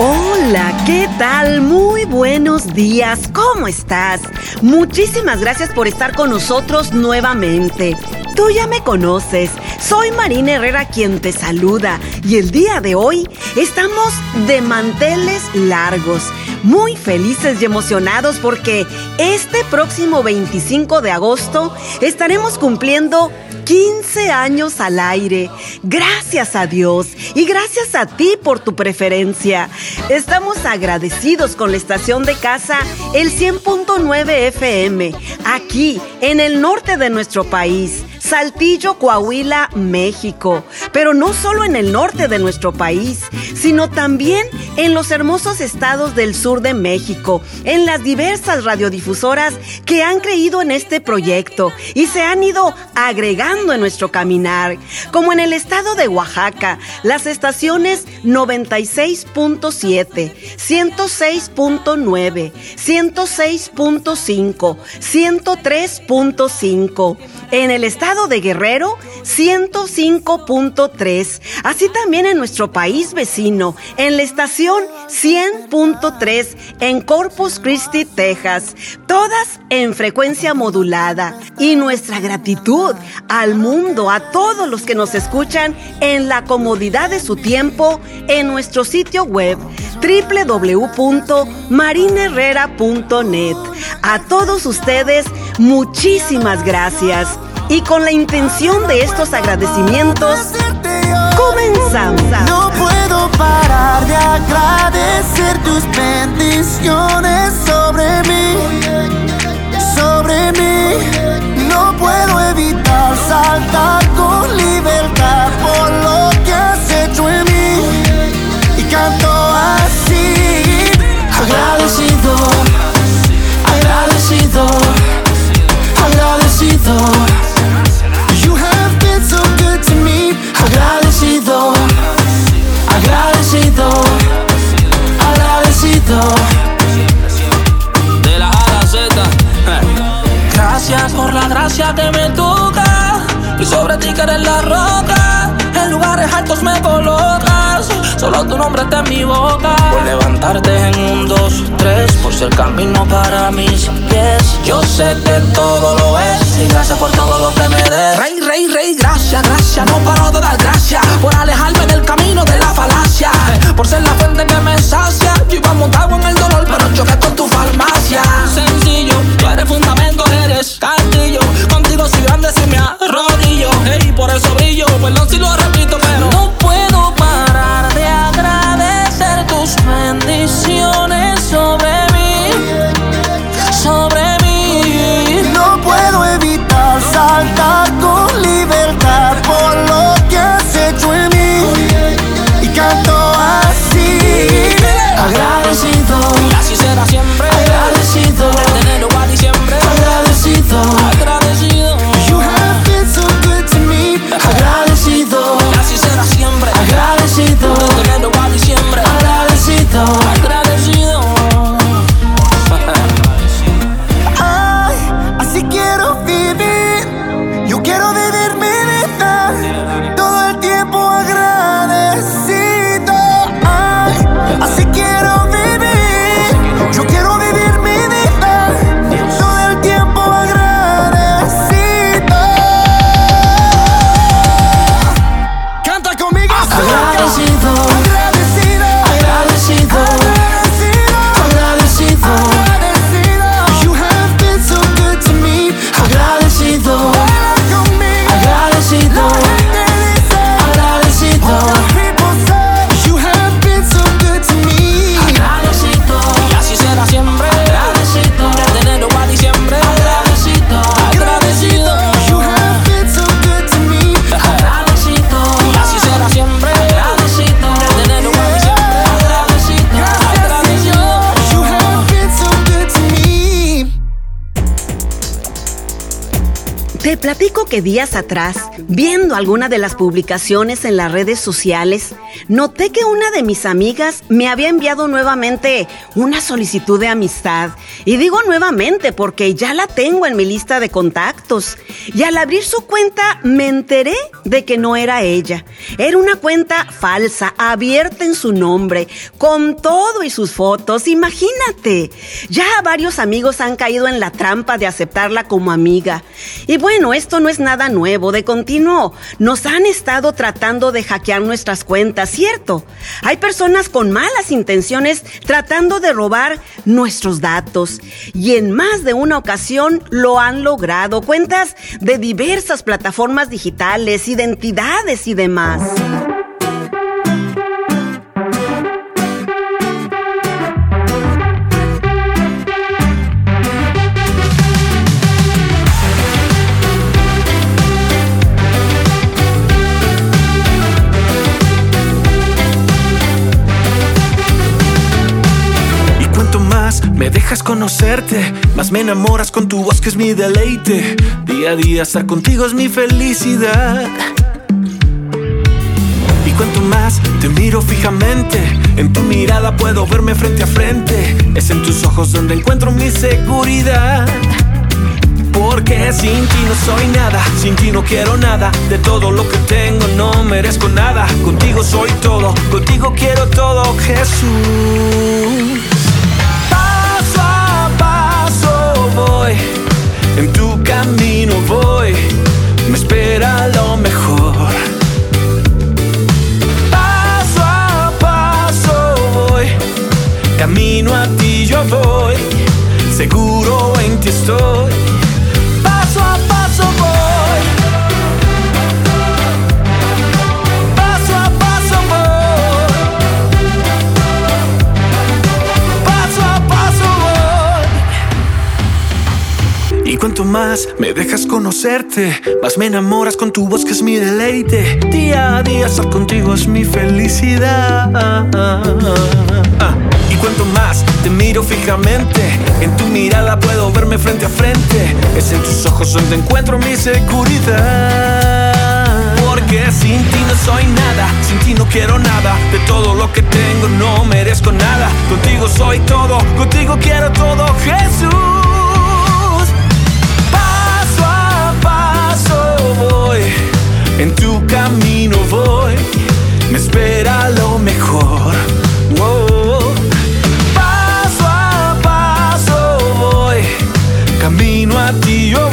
Hola, ¿qué tal? Muy buenos días, ¿cómo estás? Muchísimas gracias por estar con nosotros nuevamente. Tú ya me conoces, soy Marina Herrera quien te saluda y el día de hoy estamos de manteles largos, muy felices y emocionados porque este próximo 25 de agosto estaremos cumpliendo 15 años al aire. Gracias a Dios y gracias a ti por tu preferencia. Estamos agradecidos con la estación de casa el 100.9 FM, aquí en el norte de nuestro país. Saltillo, Coahuila, México. Pero no solo en el norte de nuestro país, sino también en los hermosos estados del sur de México, en las diversas radiodifusoras que han creído en este proyecto y se han ido agregando en nuestro caminar, como en el estado de Oaxaca, las estaciones 96.7, 106.9, 106.5, 103.5. En el estado de Guerrero, 105.3. Así también en nuestro país vecino, en la estación 100.3 en Corpus Christi, Texas. Todas en frecuencia modulada. Y nuestra gratitud al mundo, a todos los que nos escuchan en la comodidad de su tiempo en nuestro sitio web www.marineherrera.net. A todos ustedes, muchísimas gracias. Y con la intención de estos agradecimientos, comenzamos. No puedo parar de agradecer tus bendiciones sobre mí, sobre mí. No puedo sé que todo lo es. Y gracias por todo lo que me des. Que días atrás, viendo alguna de las publicaciones en las redes sociales, noté que una de mis amigas me había enviado nuevamente una solicitud de amistad. Y digo nuevamente porque ya la tengo en mi lista de contactos. Y al abrir su cuenta me enteré de que no era ella. Era una cuenta falsa, abierta en su nombre, con todo y sus fotos. Imagínate. Ya varios amigos han caído en la trampa de aceptarla como amiga. Y bueno, esto no es nada nuevo. De continuo, nos han estado tratando de hackear nuestras cuentas, ¿cierto? Hay personas con malas intenciones tratando de robar nuestros datos. Y en más de una ocasión lo han logrado. Cuentas de diversas plataformas digitales, identidades y demás. Me dejas conocerte, más me enamoras con tu voz que es mi deleite. Día a día estar contigo es mi felicidad. Y cuanto más te miro fijamente, en tu mirada puedo verme frente a frente. Es en tus ojos donde encuentro mi seguridad. Porque sin ti no soy nada, sin ti no quiero nada. De todo lo que tengo no merezco nada. Contigo soy todo, contigo quiero todo, Jesús. Camino voy, me espera lo mejor. Paso a paso voy, camino a ti yo voy, seguro en ti estoy. Me dejas conocerte, más me enamoras con tu voz que es mi deleite. Día a día estar contigo es mi felicidad. Ah, Y cuanto más te miro fijamente, en tu mirada puedo verme frente a frente. Es en tus ojos donde encuentro mi seguridad. Porque sin ti no soy nada, sin ti no quiero nada. De todo lo que tengo no merezco nada. Contigo soy todo, contigo quiero todo, Jesús. En tu camino voy, me espera lo mejor. Wow. Paso a paso voy, camino a ti yo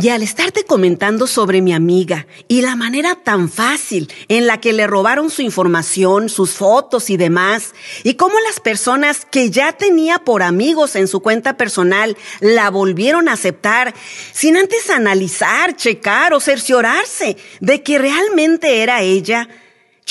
Y al estarte comentando sobre mi amiga y la manera tan fácil en la que le robaron su información, sus fotos y demás, y cómo las personas que ya tenía por amigos en su cuenta personal la volvieron a aceptar sin antes analizar, checar o cerciorarse de que realmente era ella,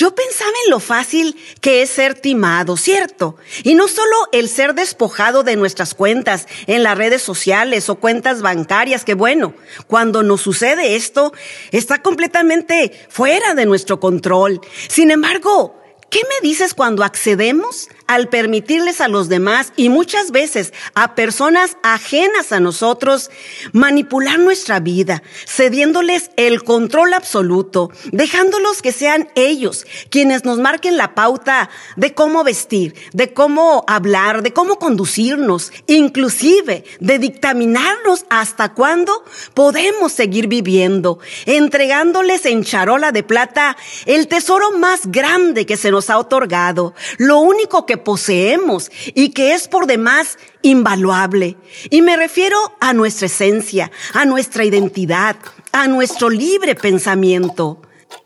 yo pensaba en lo fácil que es ser timado, ¿cierto? Y no solo el ser despojado de nuestras cuentas en las redes sociales o cuentas bancarias, que bueno, cuando nos sucede esto, está completamente fuera de nuestro control. Sin embargo, ¿Qué me dices cuando accedemos al permitirles a los demás y muchas veces a personas ajenas a nosotros manipular nuestra vida, cediéndoles el control absoluto, dejándolos que sean ellos quienes nos marquen la pauta de cómo vestir, de cómo hablar, de cómo conducirnos, inclusive de dictaminarnos hasta cuándo podemos seguir viviendo, entregándoles en charola de plata el tesoro más grande que se nos ha otorgado, lo único que poseemos y que es por demás invaluable. Y me refiero a nuestra esencia, a nuestra identidad, a nuestro libre pensamiento.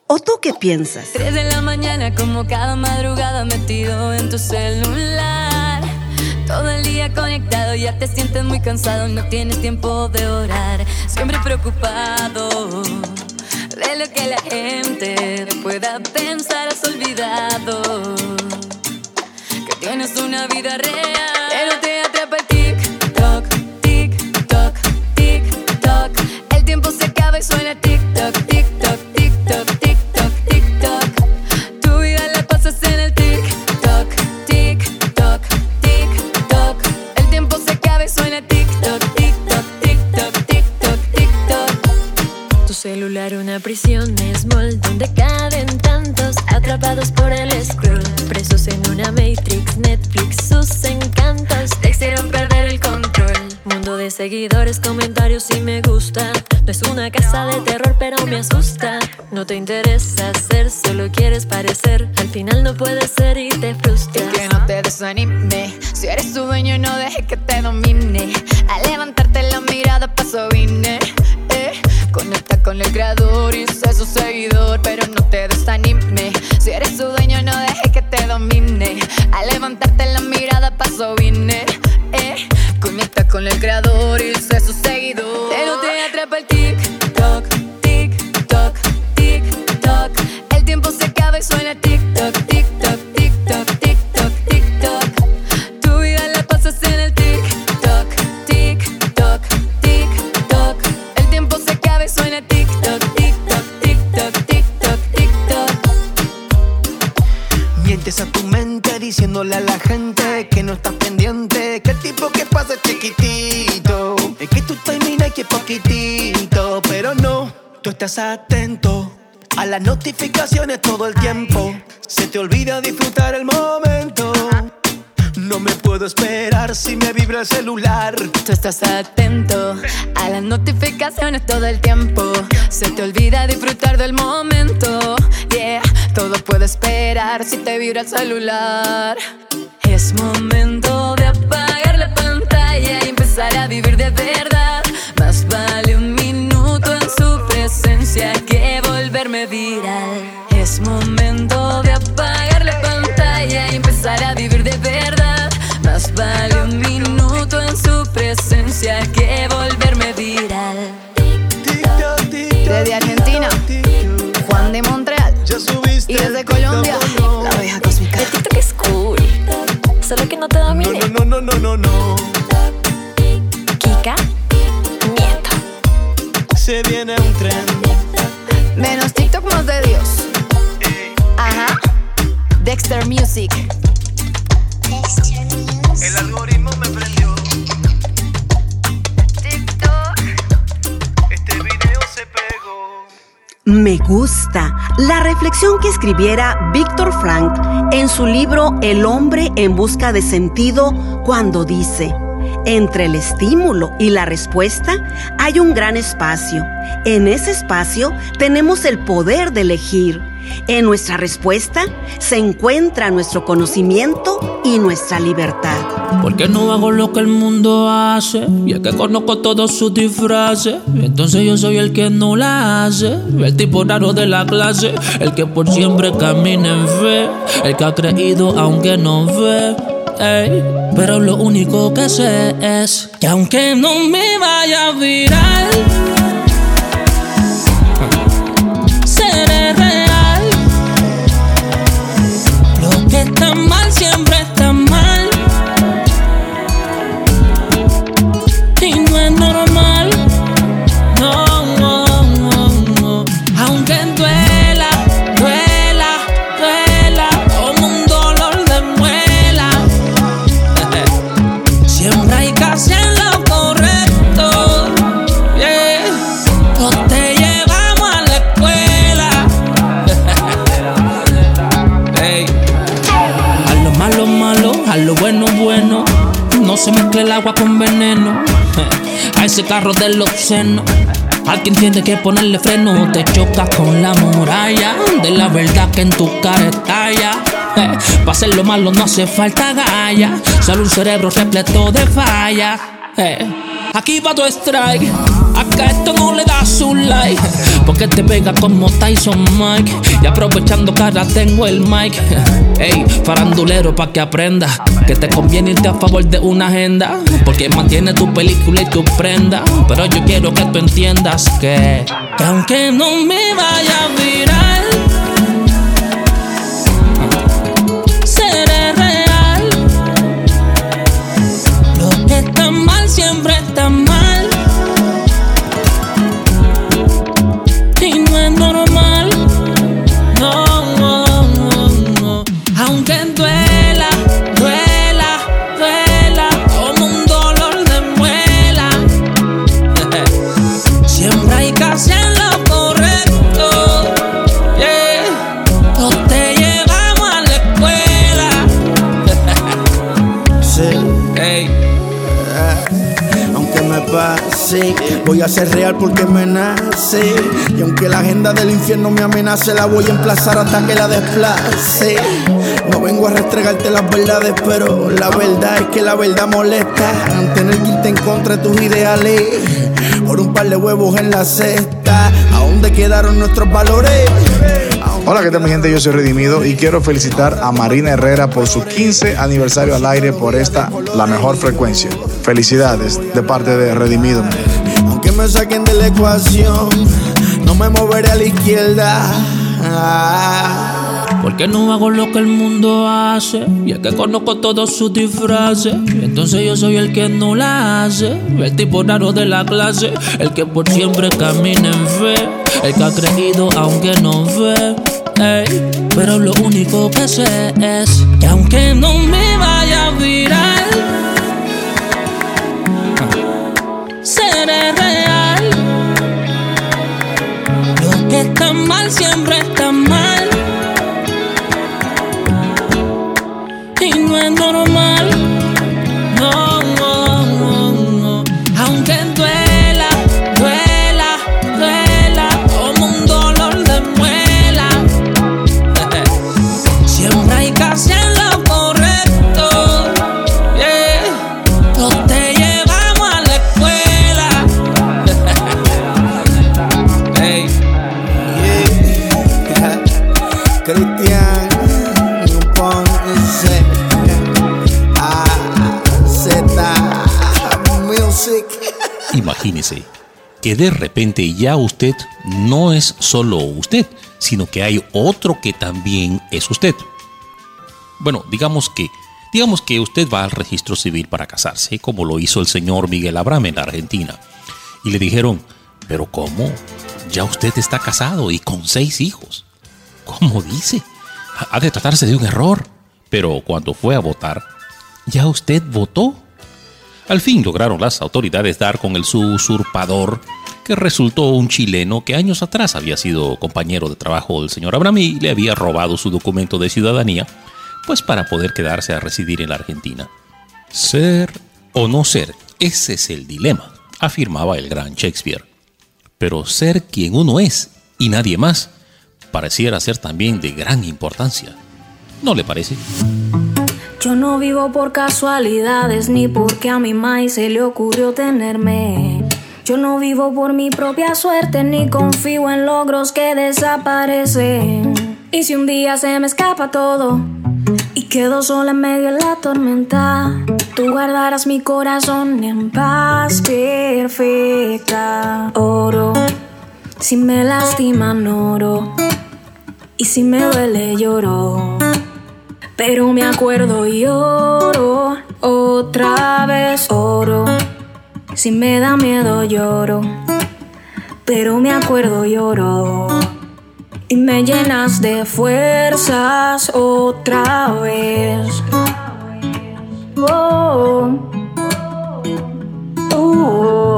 ¿O tú qué piensas? Tres de la mañana como cada madrugada metido en tu celular. Todo el día conectado, ya te sientes muy cansado, no tienes tiempo de orar. Siempre preocupado de lo que la gente pueda pensar, una el creador y sé su seguidor, pero no te desanime. Si eres su dueño, no dejes que te domine. A levantarte la mirada, paso vine. Eh. Conecta con el creador y sé su seguidor. Pero te atrapa el TikTok, TikTok, TikTok. El tiempo se acaba y suena TikTok, estás atento a las notificaciones todo el tiempo. Se te olvida disfrutar el momento. No me puedo esperar si me vibra el celular. Tú estás atento a las notificaciones todo el tiempo. Se te olvida disfrutar del momento. Yeah, todo puede esperar si te vibra el celular. Es momento de apagar la pantalla y empezar a vivir de verdad. Su presencia que volverme viral. Es momento de apagar la pantalla y empezar a vivir de verdad. Más vale un minuto en su presencia que volverme viral. Desde Argentina. Juan de Montreal. Ya subiste. Y desde Colombia, la abeja cósmica. El TikTok es cool, solo que no te No, domine. no, no, no, no, no, no. Kika, nieto. Se viene un Music. El algoritmo me prendió. TikTok. Este video se pegó. Me gusta la reflexión que escribiera Víctor Frank en su libro El hombre en busca de sentido cuando dice, entre el estímulo y la respuesta hay un gran espacio. En ese espacio tenemos el poder de elegir. En nuestra respuesta se encuentra nuestro conocimiento y nuestra libertad. Porque no hago lo que el mundo hace y es que conozco todos sus disfraces. Entonces yo soy el que no la hace, el tipo raro de la clase, el que por siempre camina en fe, el que ha creído aunque no ve. ey. Pero lo único que sé es que aunque no me vaya a virar, seré real. Alguien tiene que ponerle freno. Te chocas con la muralla de la verdad que en tu cara estalla. Para hacer lo malo no hace falta galla. Solo un cerebro repleto de falla. Aquí va tu strike. Acá esto no le da su like. Porque te pega como Tyson Mike. Y aprovechando cara tengo el mic. Ey, farandulero pa' que aprenda. Que te conviene irte a favor de una agenda. Porque mantiene tu película y tu prenda. Pero yo quiero que tú entiendas que, que aunque no me vaya a virar. Voy a ser real porque me nace. Y aunque la agenda del infierno me amenace, la voy a emplazar hasta que la desplace. No vengo a restregarte las verdades, pero la verdad es que la verdad molesta. Tener que irte en contra de tus ideales. Por un par de huevos en la cesta. ¿A dónde quedaron nuestros valores? Hola, ¿qué tal mi gente? Yo soy Redimido y quiero felicitar a Marina Herrera por su 15 aniversario al aire por esta, la mejor frecuencia. Felicidades de parte de Redimido. Me saquen de la ecuación, no me moveré a la izquierda. Porque no hago lo que el mundo hace. Y es que conozco todos sus disfraces. Entonces yo soy el que no la hace. El tipo raro de la clase. El que por siempre camina en fe. El que ha creído aunque no ve. pero lo único que sé es que aunque no me vaya a virar, seré real. Siempre de repente ya usted no es solo usted, sino que hay otro que también es usted. Bueno, digamos que digamos que usted va al registro civil para casarse, como lo hizo el señor Miguel Abraham en Argentina. Y le dijeron, "¿Pero cómo? Ya usted está casado y con seis hijos." ¿Cómo dice? Ha de tratarse de un error. Pero cuando fue a votar, ya usted votó. Al fin lograron las autoridades dar con el usurpador, que resultó un chileno que años atrás había sido compañero de trabajo del señor Abraham y le había robado su documento de ciudadanía, pues para poder quedarse a residir en la Argentina. Ser o no ser, ese es el dilema, afirmaba el gran Shakespeare. Pero ser quien uno es y nadie más pareciera ser también de gran importancia. ¿No le parece? Yo no vivo por casualidades ni porque a mi maíz se le ocurrió tenerme. Yo no vivo por mi propia suerte ni confío en logros que desaparecen. Y si un día se me escapa todo y quedo sola en medio de la tormenta, tú guardarás mi corazón en paz perfecta. Oro, si me lastiman oro y si me duele lloro. Pero me acuerdo y oro, otra vez oro. Si me da miedo lloro, pero me acuerdo y oro. Y me llenas de fuerzas otra vez. Oh, oh.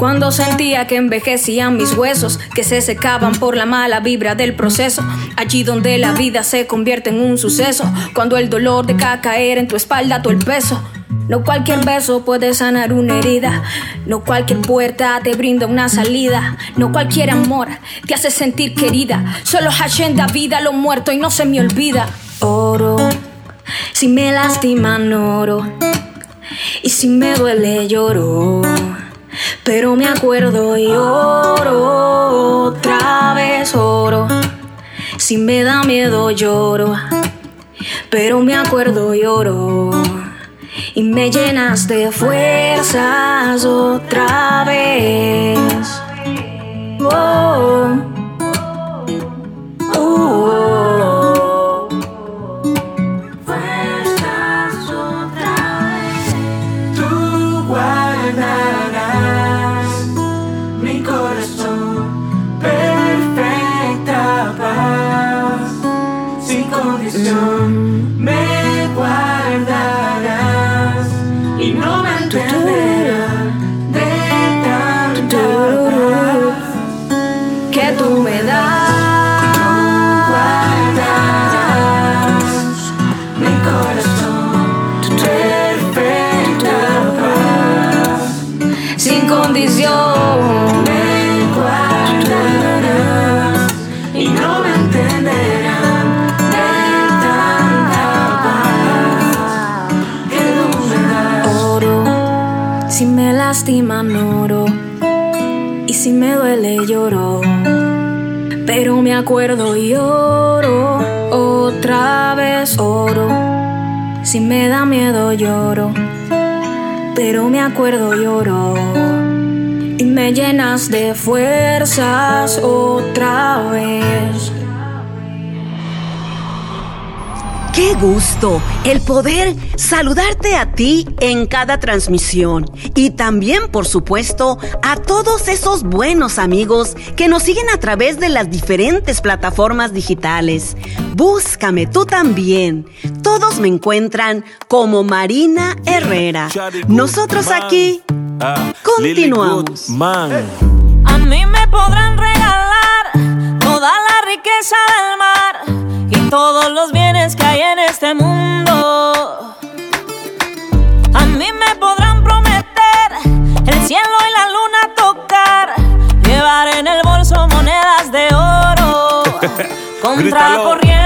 Cuando sentía que envejecían mis huesos, que se secaban por la mala vibra del proceso. Allí donde la vida se convierte en un suceso. Cuando el dolor deja caer en tu espalda todo el peso. No cualquier beso puede sanar una herida. No cualquier puerta te brinda una salida. No cualquier amor te hace sentir querida. Solo Hashem da vida a lo muerto y no se me olvida. Oro, si me lastiman oro. Y si me duele lloro. Pero me acuerdo y oro. Otra vez oro. Si me da miedo lloro. Pero me acuerdo y oro y me llenas de fuerzas otra vez. Oh, me acuerdo y oro. Otra vez oro. Si me da miedo lloro. Pero me acuerdo y oro. Y me llenas de fuerzas otra vez. Qué gusto el poder saludarte a ti en cada transmisión y también, por supuesto, a todos esos buenos amigos que nos siguen a través de las diferentes plataformas digitales. Búscame tú también. Todos me encuentran como Marina Herrera. Nosotros aquí continuamos. A mí me podrán regalar toda la riqueza del mar todos los bienes que hay en este mundo. A mí me podrán prometer el cielo y la luna tocar, llevar en el bolso monedas de oro. Contra corriente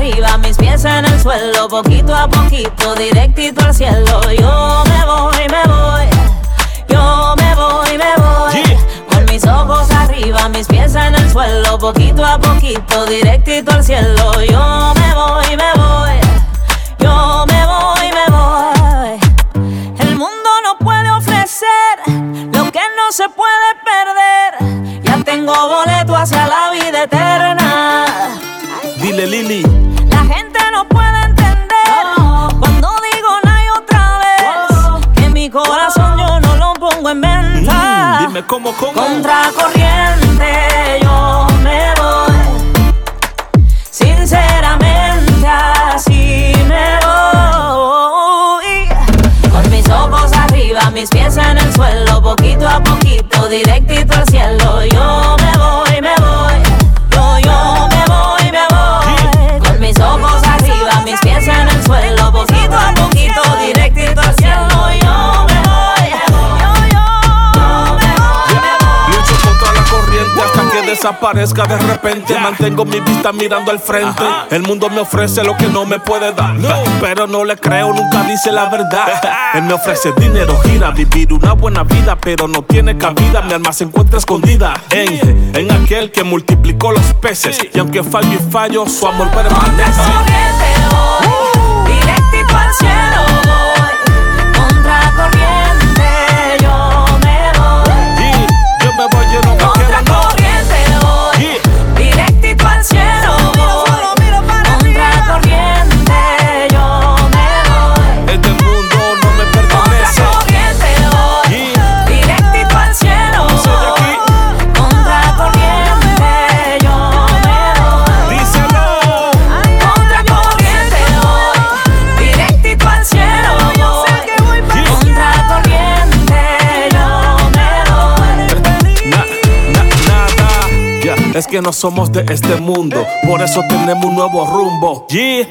arriba, mis pies en el suelo, poquito a poquito, directito al cielo. Yo me voy, me voy. Yo me voy, me voy. Con mis ojos arriba, mis pies en el suelo, poquito a poquito, directito al cielo. Yo me voy, me voy. Yo me voy, me voy. El mundo no puede ofrecer lo que no se puede perder. Ya tengo boleto hacia la vida eterna. Dile Lili, venta. Mm, dime cómo, cómo. Contra corriente yo me voy. Sinceramente así me voy. Con mis ojos arriba, mis pies en el suelo, poquito a poquito, directito al desaparezca de repente. Mantengo mi vista mirando al frente. El mundo me ofrece lo que no me puede dar. Pero no le creo, nunca dice la verdad. Él me ofrece dinero, gira, vivir una buena vida, pero no tiene cabida. Mi alma se encuentra escondida en, en aquel que multiplicó los peces. Y aunque fallo y fallo, su amor permanece. directito al cielo que no somos de este mundo, por eso tenemos un nuevo rumbo. Yeah.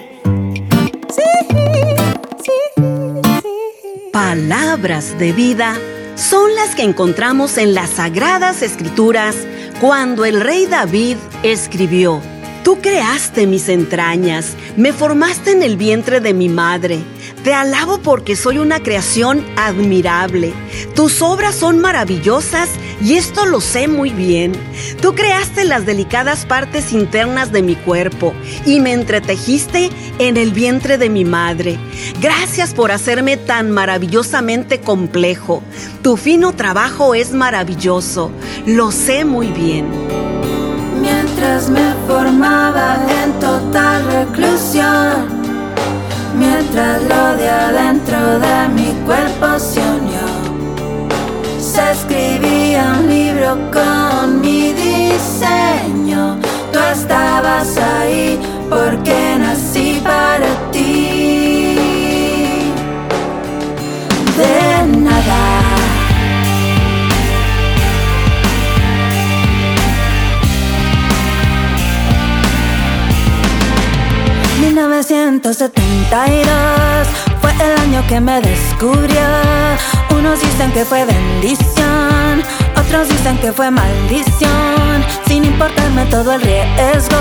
Palabras de vida son las que encontramos en las sagradas escrituras cuando el rey David escribió, Tú creaste mis entrañas, me formaste en el vientre de mi madre. Te alabo porque soy una creación admirable. Tus obras son maravillosas y esto lo sé muy bien. Tú creaste las delicadas partes internas de mi cuerpo y me entretejiste en el vientre de mi madre. Gracias por hacerme tan maravillosamente complejo. Tu fino trabajo es maravilloso. Lo sé muy bien. Mientras me formaba en total reclusión lo de adentro de mi cuerpo se unió. Se escribía un libro con mi diseño. Tú estabas ahí porque nací 1972 fue el año que me descubrió. Unos dicen que fue bendición, otros dicen que fue maldición. Sin importarme todo el riesgo,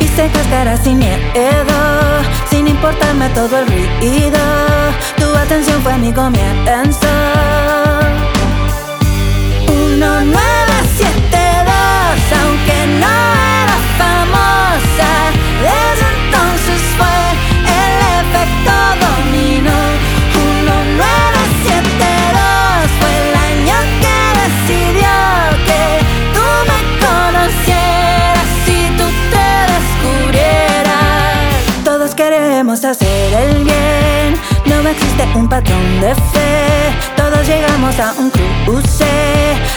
hice cascara sin miedo. Sin importarme todo el ruido, tu atención fue mi comienzo. 1972, un patrón de fe. Todos llegamos a un cruce,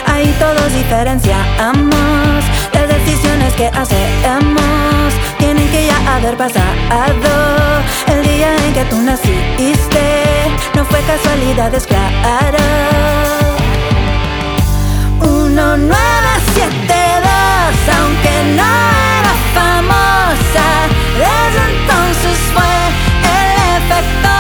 ahí todos diferenciamos las decisiones que hacemos tienen que ya haber pasado. El día en que tú naciste no fue casualidad, es claro. 1972, aunque no era famosa, desde entonces fue el efecto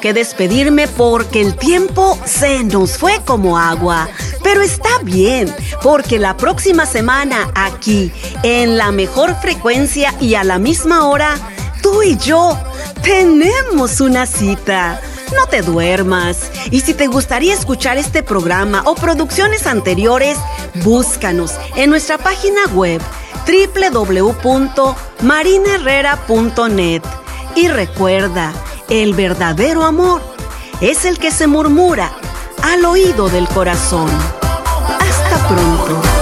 que despedirme porque el tiempo se nos fue como agua. Pero está bien, porque la próxima semana aquí, en la mejor frecuencia y a la misma hora, tú y yo tenemos una cita. No te duermas. Y si te gustaría escuchar este programa o producciones anteriores, búscanos en nuestra página web www.marineherrera.net. Y recuerda, el verdadero amor es el que se murmura al oído del corazón. Hasta pronto.